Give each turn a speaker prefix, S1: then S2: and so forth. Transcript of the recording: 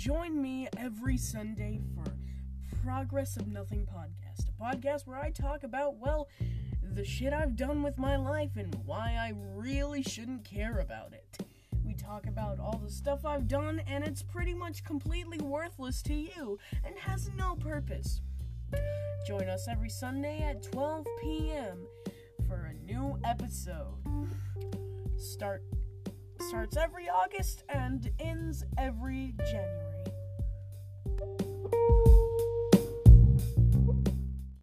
S1: Join me every Sunday for Progress of Nothing podcast, a podcast where I talk about, well, the shit I've done with my life and why I really shouldn't care about it. We talk about all the stuff I've done, and it's pretty much completely worthless to you and has no purpose. Join us every Sunday at 12 p.m. for a new episode. Start starts every August and ends every January.